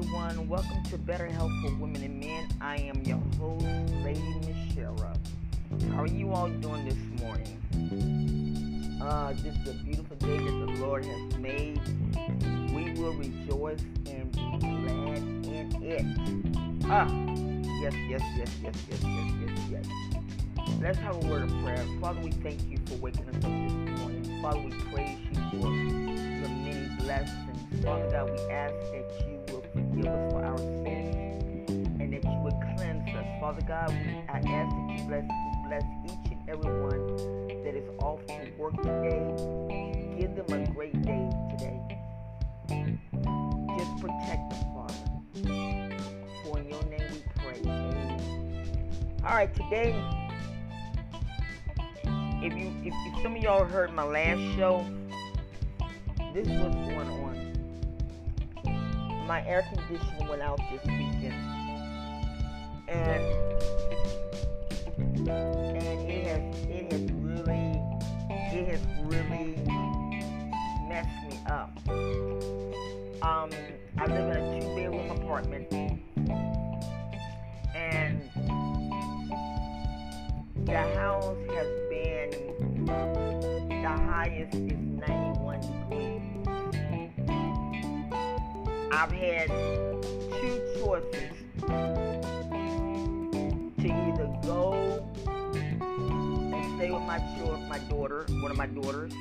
everyone. Welcome to Better Health for Women and Men. I am your host, Lady Michelle. How are you all doing this morning? Uh, this is a beautiful day that the Lord has made. We will rejoice and be glad in it. Ah, yes, yes, yes, yes, yes, yes, yes, yes. Let's have a word of prayer. Father, we thank you for waking us up this morning. Father, we praise you for the many blessings. Father God, we ask that you forgive us for our sins and that you would cleanse us. Father God, we, I ask that you bless, bless each and every one that is off to work today. Give them a great day today. Just protect them, Father. For in your name we pray. Amen. All right, today, if you if, if some of y'all heard my last show, this is what's going on. My air conditioner went out this weekend, and and it has it has really it has really messed me up. Um, I live in a two bedroom apartment, and the house has been the highest is 91 degrees. I've had two choices to either go and stay with my children, my daughter, one of my daughters,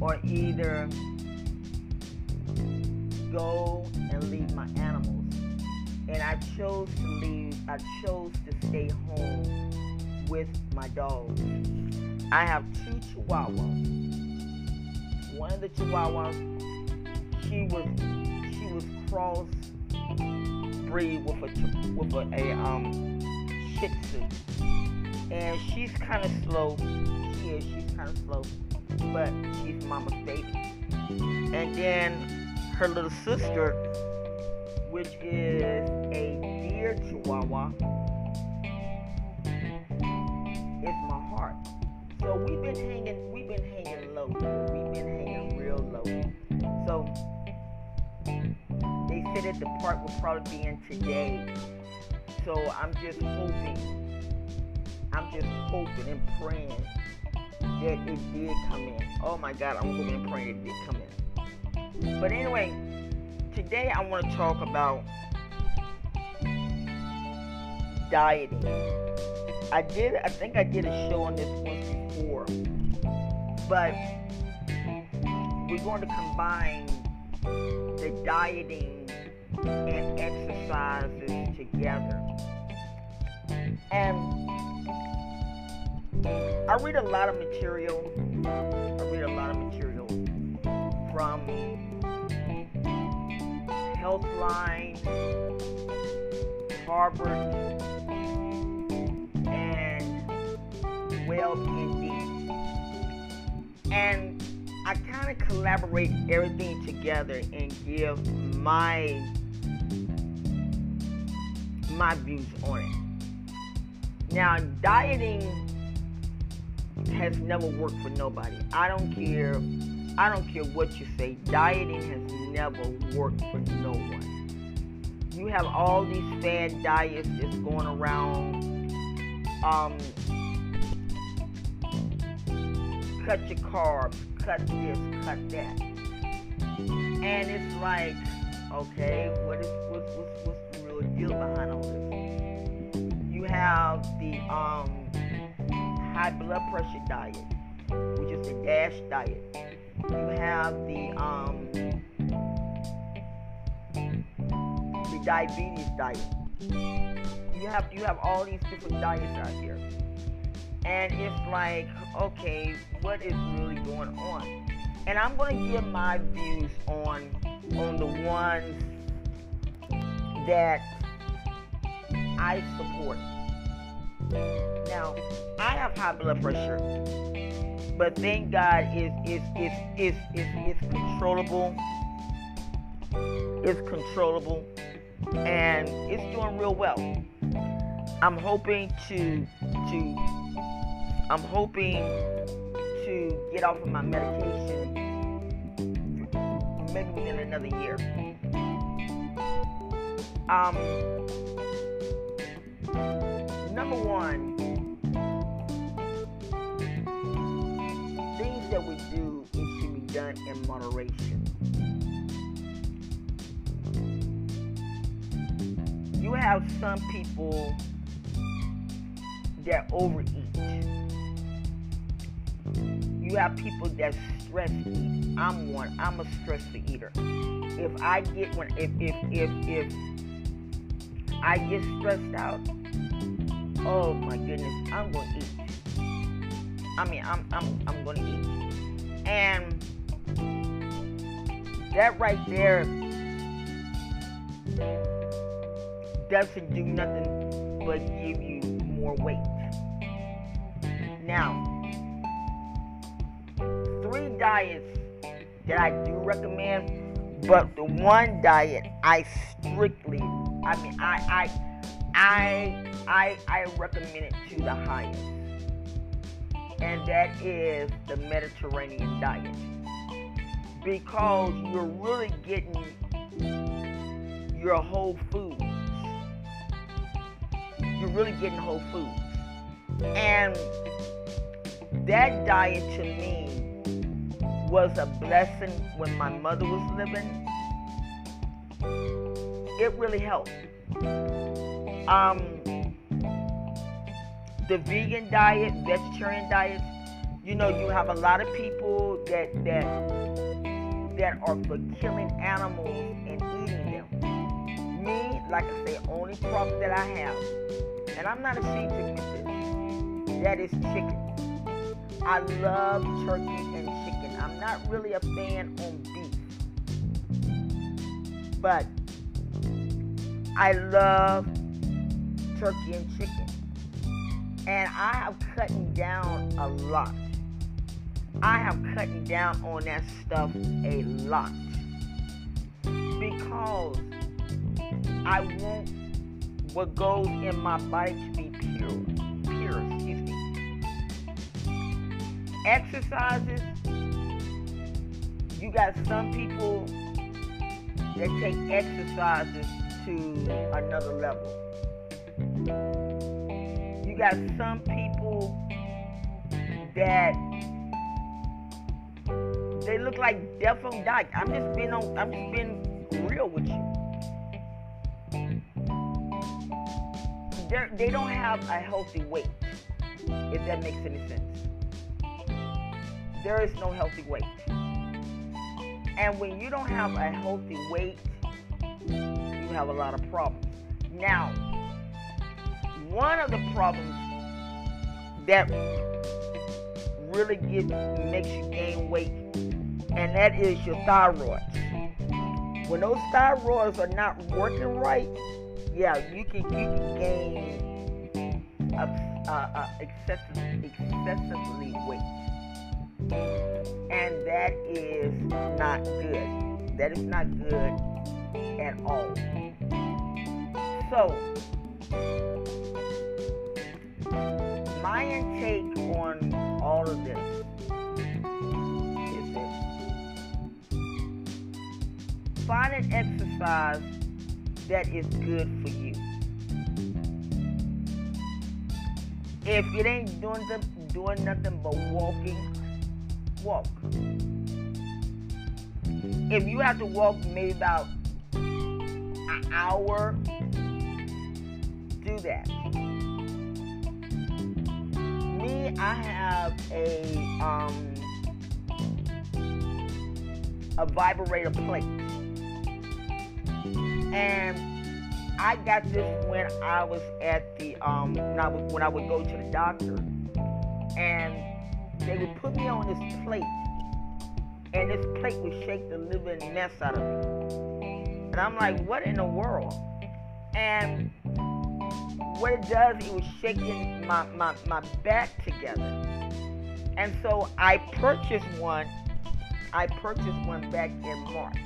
or either go and leave my animals. And I chose to leave, I chose to stay home with my dogs. I have two chihuahuas. One of the chihuahuas, she was was cross breed with a with a, a um Shih Tzu, and she's kind of slow. She is. She's kind of slow, but she's mama's baby. And then her little sister, which is a deer chihuahua, is my heart. So we've been hanging, we've been hanging low. We've been hanging that the part will probably be in today. So I'm just hoping, I'm just hoping and praying that it did come in. Oh my God, I'm hoping and praying it did come in. But anyway, today I want to talk about dieting. I did, I think I did a show on this once before, but we're going to combine the dieting and exercises together. And I read a lot of material. I read a lot of material from Healthline, Harvard, and WebMD. And I kind of collaborate everything together and give my my views on it. Now, dieting has never worked for nobody. I don't care. I don't care what you say. Dieting has never worked for no one. You have all these fad diets just going around. Um, cut your carbs, cut this, cut that, and it's like, okay, what is what's what's, what's the real deal behind all this? You have the um high blood pressure diet, which is the DASH diet. You have the um the diabetes diet. You have you have all these different diets out here. And it's like, okay, what is really going on? And I'm gonna give my views on on the ones that I support. Now, I have high blood pressure, but thank God it's it's it's it's it's, it's controllable. It's controllable, and it's doing real well. I'm hoping to to I'm hoping to get off of my medication maybe within another year. Um, number one, things that we do it should be done in moderation. You have some people that overeat. You have people that stress eat. I'm one. I'm a stressful eater. If I get when if if if if I get stressed out, oh my goodness, I'm gonna eat. I mean, I'm I'm I'm gonna eat, and that right there doesn't do nothing but give you more weight. Now, three diets that I do recommend, but the one diet I strictly, I mean, I, I, I, I, I recommend it to the highest, and that is the Mediterranean diet, because you're really getting your whole foods. You're really getting whole foods, and that diet to me was a blessing when my mother was living. It really helped. Um, the vegan diet, vegetarian diet, you know, you have a lot of people that that that are for killing animals and eating them. Me, like I say, only problem that I have, and I'm not ashamed to admit this, that is chicken. I love turkey and chicken. I'm not really a fan on beef. But I love turkey and chicken. And I have cut down a lot. I have cut down on that stuff a lot. Because I want what goes in my body to be pure. Pure, excuse me exercises, you got some people that take exercises to another level. You got some people that they look like death on diet. I'm just being on I'm just being real with you. They're, they don't have a healthy weight, if that makes any sense there is no healthy weight. And when you don't have a healthy weight, you have a lot of problems. Now, one of the problems that really gets makes you gain weight, and that is your thyroid. When those thyroids are not working right, yeah, you can you can gain a, a excessive, excessively weight. And that is not good. That is not good at all. So, my intake on all of this is this. Find an exercise that is good for you. If it ain't doing the, doing nothing but walking, walk. If you have to walk maybe about an hour, do that. Me, I have a um, a vibrator plate, and I got this when I was at the um, when I when I would go to the doctor, and they would put me on this plate, and this plate would shake the living mess out of me. And I'm like, what in the world? And what it does, it was shaking my, my, my back together. And so I purchased one. I purchased one back in March.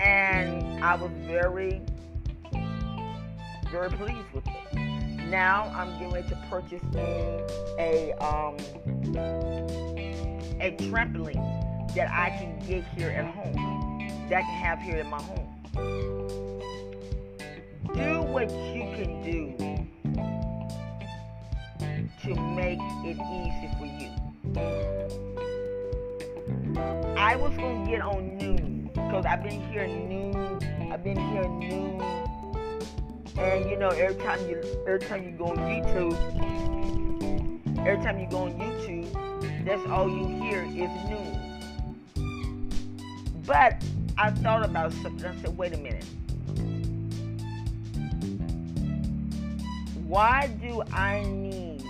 And I was very, very pleased with it now I'm getting ready to purchase a um a trampoline that I can get here at home. That I can have here in my home. Do what you can do to make it easy for you. I was gonna get on Noom because I've been hearing Noom. I've been hearing Noom, and you know every time you every time you go on YouTube, every time you go on YouTube, that's all you hear is Noom. But I thought about something. I said, wait a minute. Why do I need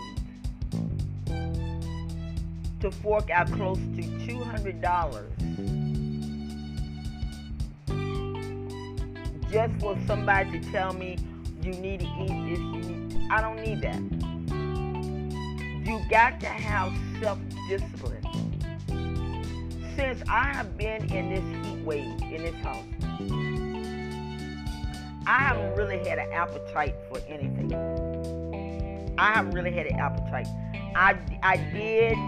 to fork out close to $200 just for somebody to tell me you need to eat this, you need I don't need that. You got to have self-discipline. Since I have been in this heat wave in this house, I haven't really had an appetite for anything. I haven't really had an appetite. I, I did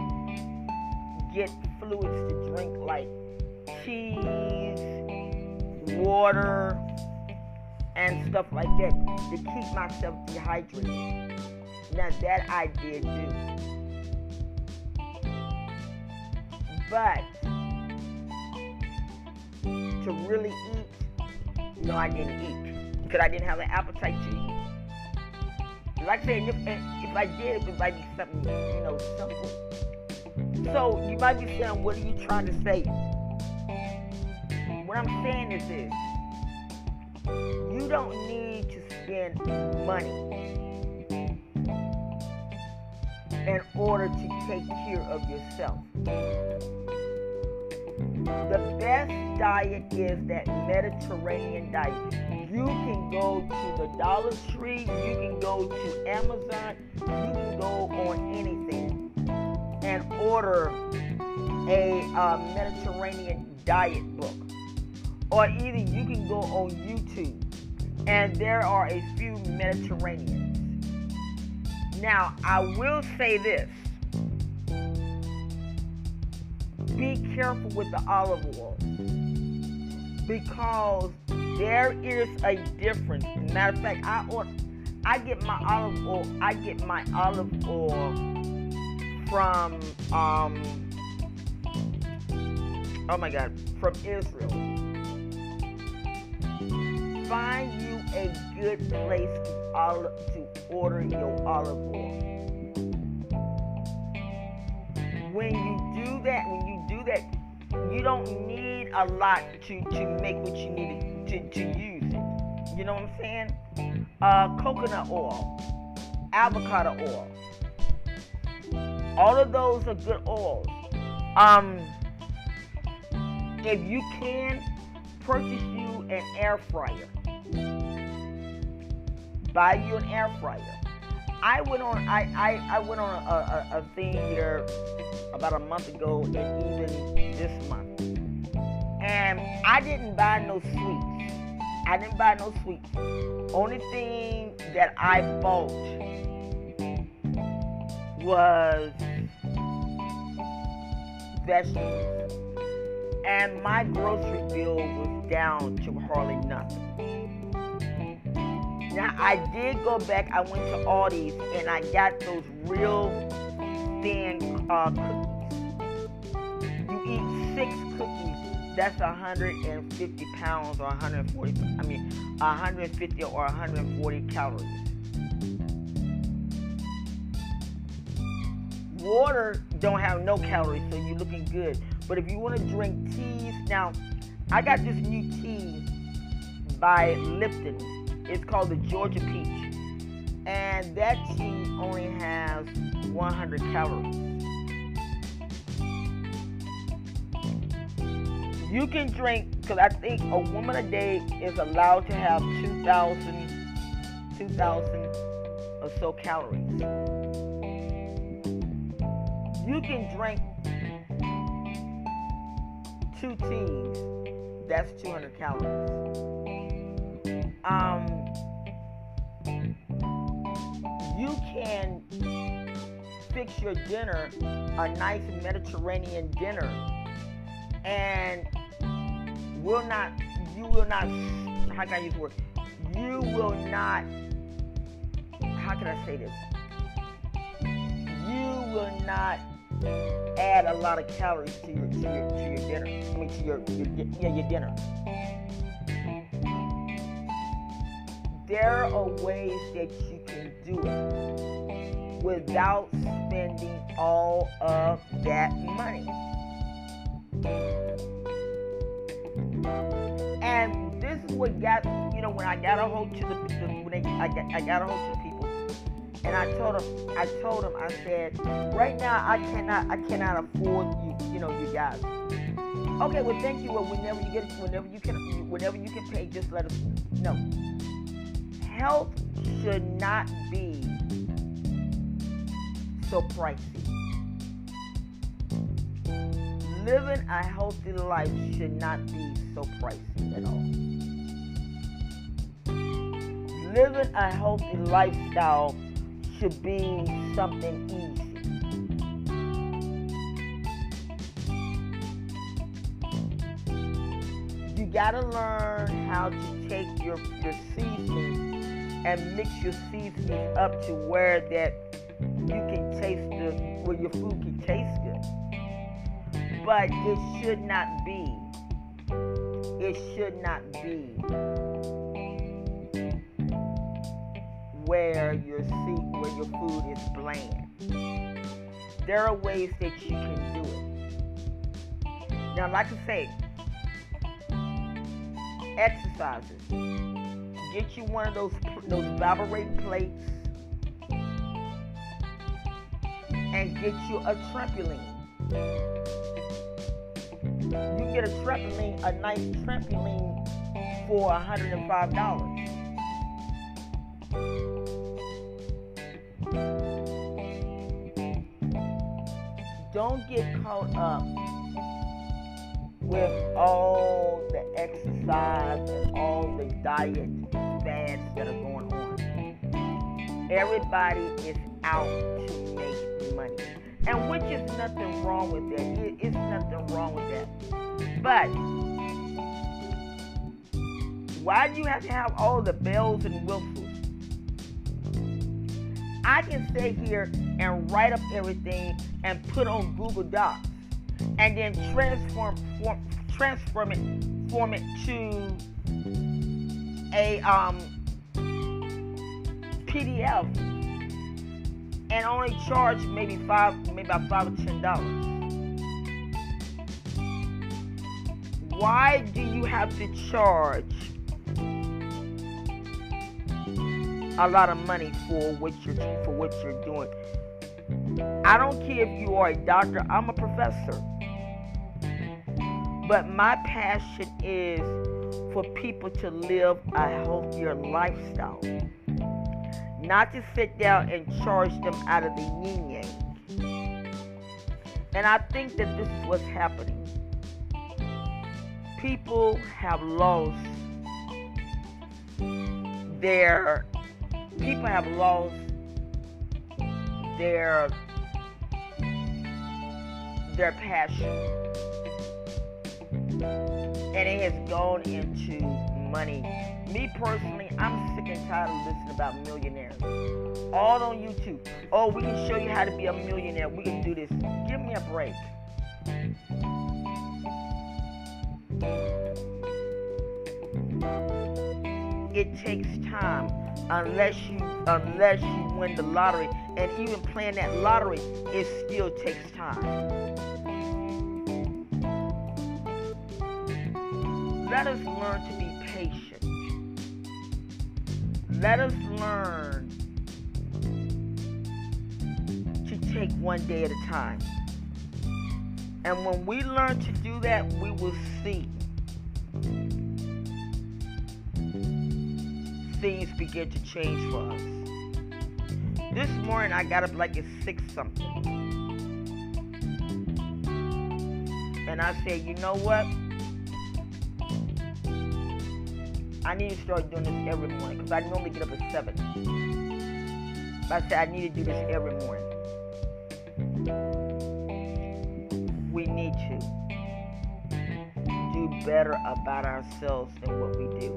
get fluids to drink like cheese, water, and stuff like that to keep myself dehydrated. Now that I did do. But to really eat, no, I didn't eat because I didn't have an appetite to eat. Like I said, if, if I did, it might be something, you know, simple. So you might be saying, what are you trying to say? What I'm saying is this. You don't need to spend money in order to take care of yourself. The best diet is that Mediterranean diet. You can go to the Dollar Tree, you can go to Amazon, you can go on anything and order a uh, Mediterranean diet book. Or either you can go on YouTube and there are a few Mediterraneans. Now, I will say this be careful with the olive oil because there is a difference. Matter of fact, I order, I get my olive oil. I get my olive oil from um. Oh my God, from Israel. Find you a good place to, olive, to order your olive oil. When you do that, when you do that, you don't need a lot to, to make what you need to, to use it. You know what I'm saying? Uh, coconut oil, avocado oil. All of those are good oils. Um, if you can, purchase you an air fryer. Buy you an air fryer. I went on I, I, I went on a, a, a thing here about a month ago and even this month. And I didn't buy no sweets. I didn't buy no sweets. Only thing that I bought was vegetables. And my grocery bill was down to hardly nothing. Now I did go back. I went to Aldi's and I got those real thin uh, cookies. You eat six cookies, that's 150 pounds or 140. I mean, 150 or 140 calories. Water don't have no calories, so you're looking good. But if you want to drink teas, now I got this new tea by Lipton. It's called the Georgia Peach. And that tea only has 100 calories. You can drink, because I think a woman a day is allowed to have 2,000 2,000 or so calories. You can drink two teas, that's 200 calories. Um, can fix your dinner, a nice Mediterranean dinner, and will not you will not how can I use the word? You will not. How can I say this? You will not add a lot of calories to your to your, to your dinner. I mean to your, your yeah your dinner. There are ways that you can do it without spending all of that money. And this is what got you know when I got a hold to the, when they, I got I got a hold to people, and I told them I told them I said right now I cannot I cannot afford you you know you guys. Okay, well thank you. Well, whenever you get it, whenever you can whenever you can pay, just let us know. Health should not be so pricey. Living a healthy life should not be so pricey at all. Living a healthy lifestyle should be something easy. You gotta learn how to take your, your seasonings and mix your seasonings up to where that you can taste the where your food can taste good. But it should not be. It should not be where your seat where your food is bland. There are ways that you can do it. Now, like I say, exercises. Get you one of those those vibrating plates and get you a trampoline. You get a trampoline, a nice trampoline for $105. Don't get caught up with all the exercise and all the diet fads that are going on. Everybody is out to make money. And which is nothing wrong with that. It, it's nothing wrong with that. But why do you have to have all the bells and whistles? I can sit here and write up everything and put on Google Docs and then transform form, transform it form it to a um, PDF and only charge maybe five maybe about five or ten dollars. Why do you have to charge a lot of money for what you're for what you're doing? I don't care if you are a doctor, I'm a professor. But my passion is for people to live a healthier lifestyle. Not to sit down and charge them out of the yang. And I think that this is what's happening. People have lost their people have lost their their passion. And it has gone into money. Me personally, I'm sick and tired of listening about millionaires. All on YouTube. Oh, we can show you how to be a millionaire. We can do this. Give me a break. It takes time unless you unless you win the lottery and even playing that lottery it still takes time let us learn to be patient let us learn to take one day at a time and when we learn to do that we will see things begin to change for us. This morning I got up like at six something. And I said, you know what? I need to start doing this every morning because I normally get up at 7. But I said I need to do this every morning. We need to do better about ourselves than what we do.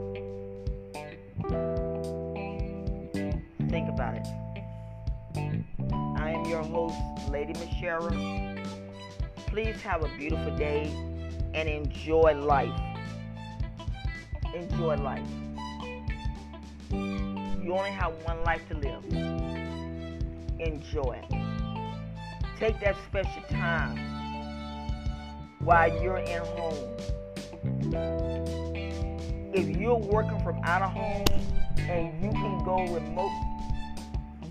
Think about it. I am your host, Lady Michelle. Please have a beautiful day and enjoy life. Enjoy life. You only have one life to live. Enjoy it. Take that special time while you're in home. If you're working from out of home and you can go remote,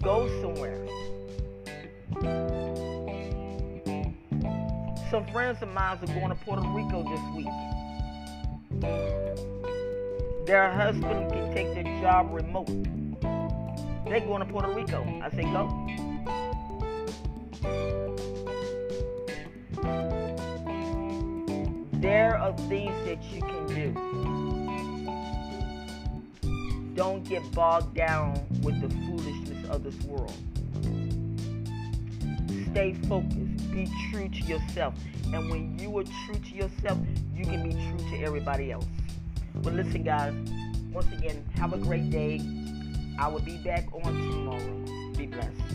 go somewhere. Some friends of mine are going to Puerto Rico this week. Their husband can take their job remote. They're going to Puerto Rico. I say go. There are things that you can do. Don't get bogged down with the foolishness of this world. Stay focused. Be true to yourself. And when you are true to yourself, you can be true to everybody else. But listen, guys, once again, have a great day. I will be back on tomorrow. Be blessed.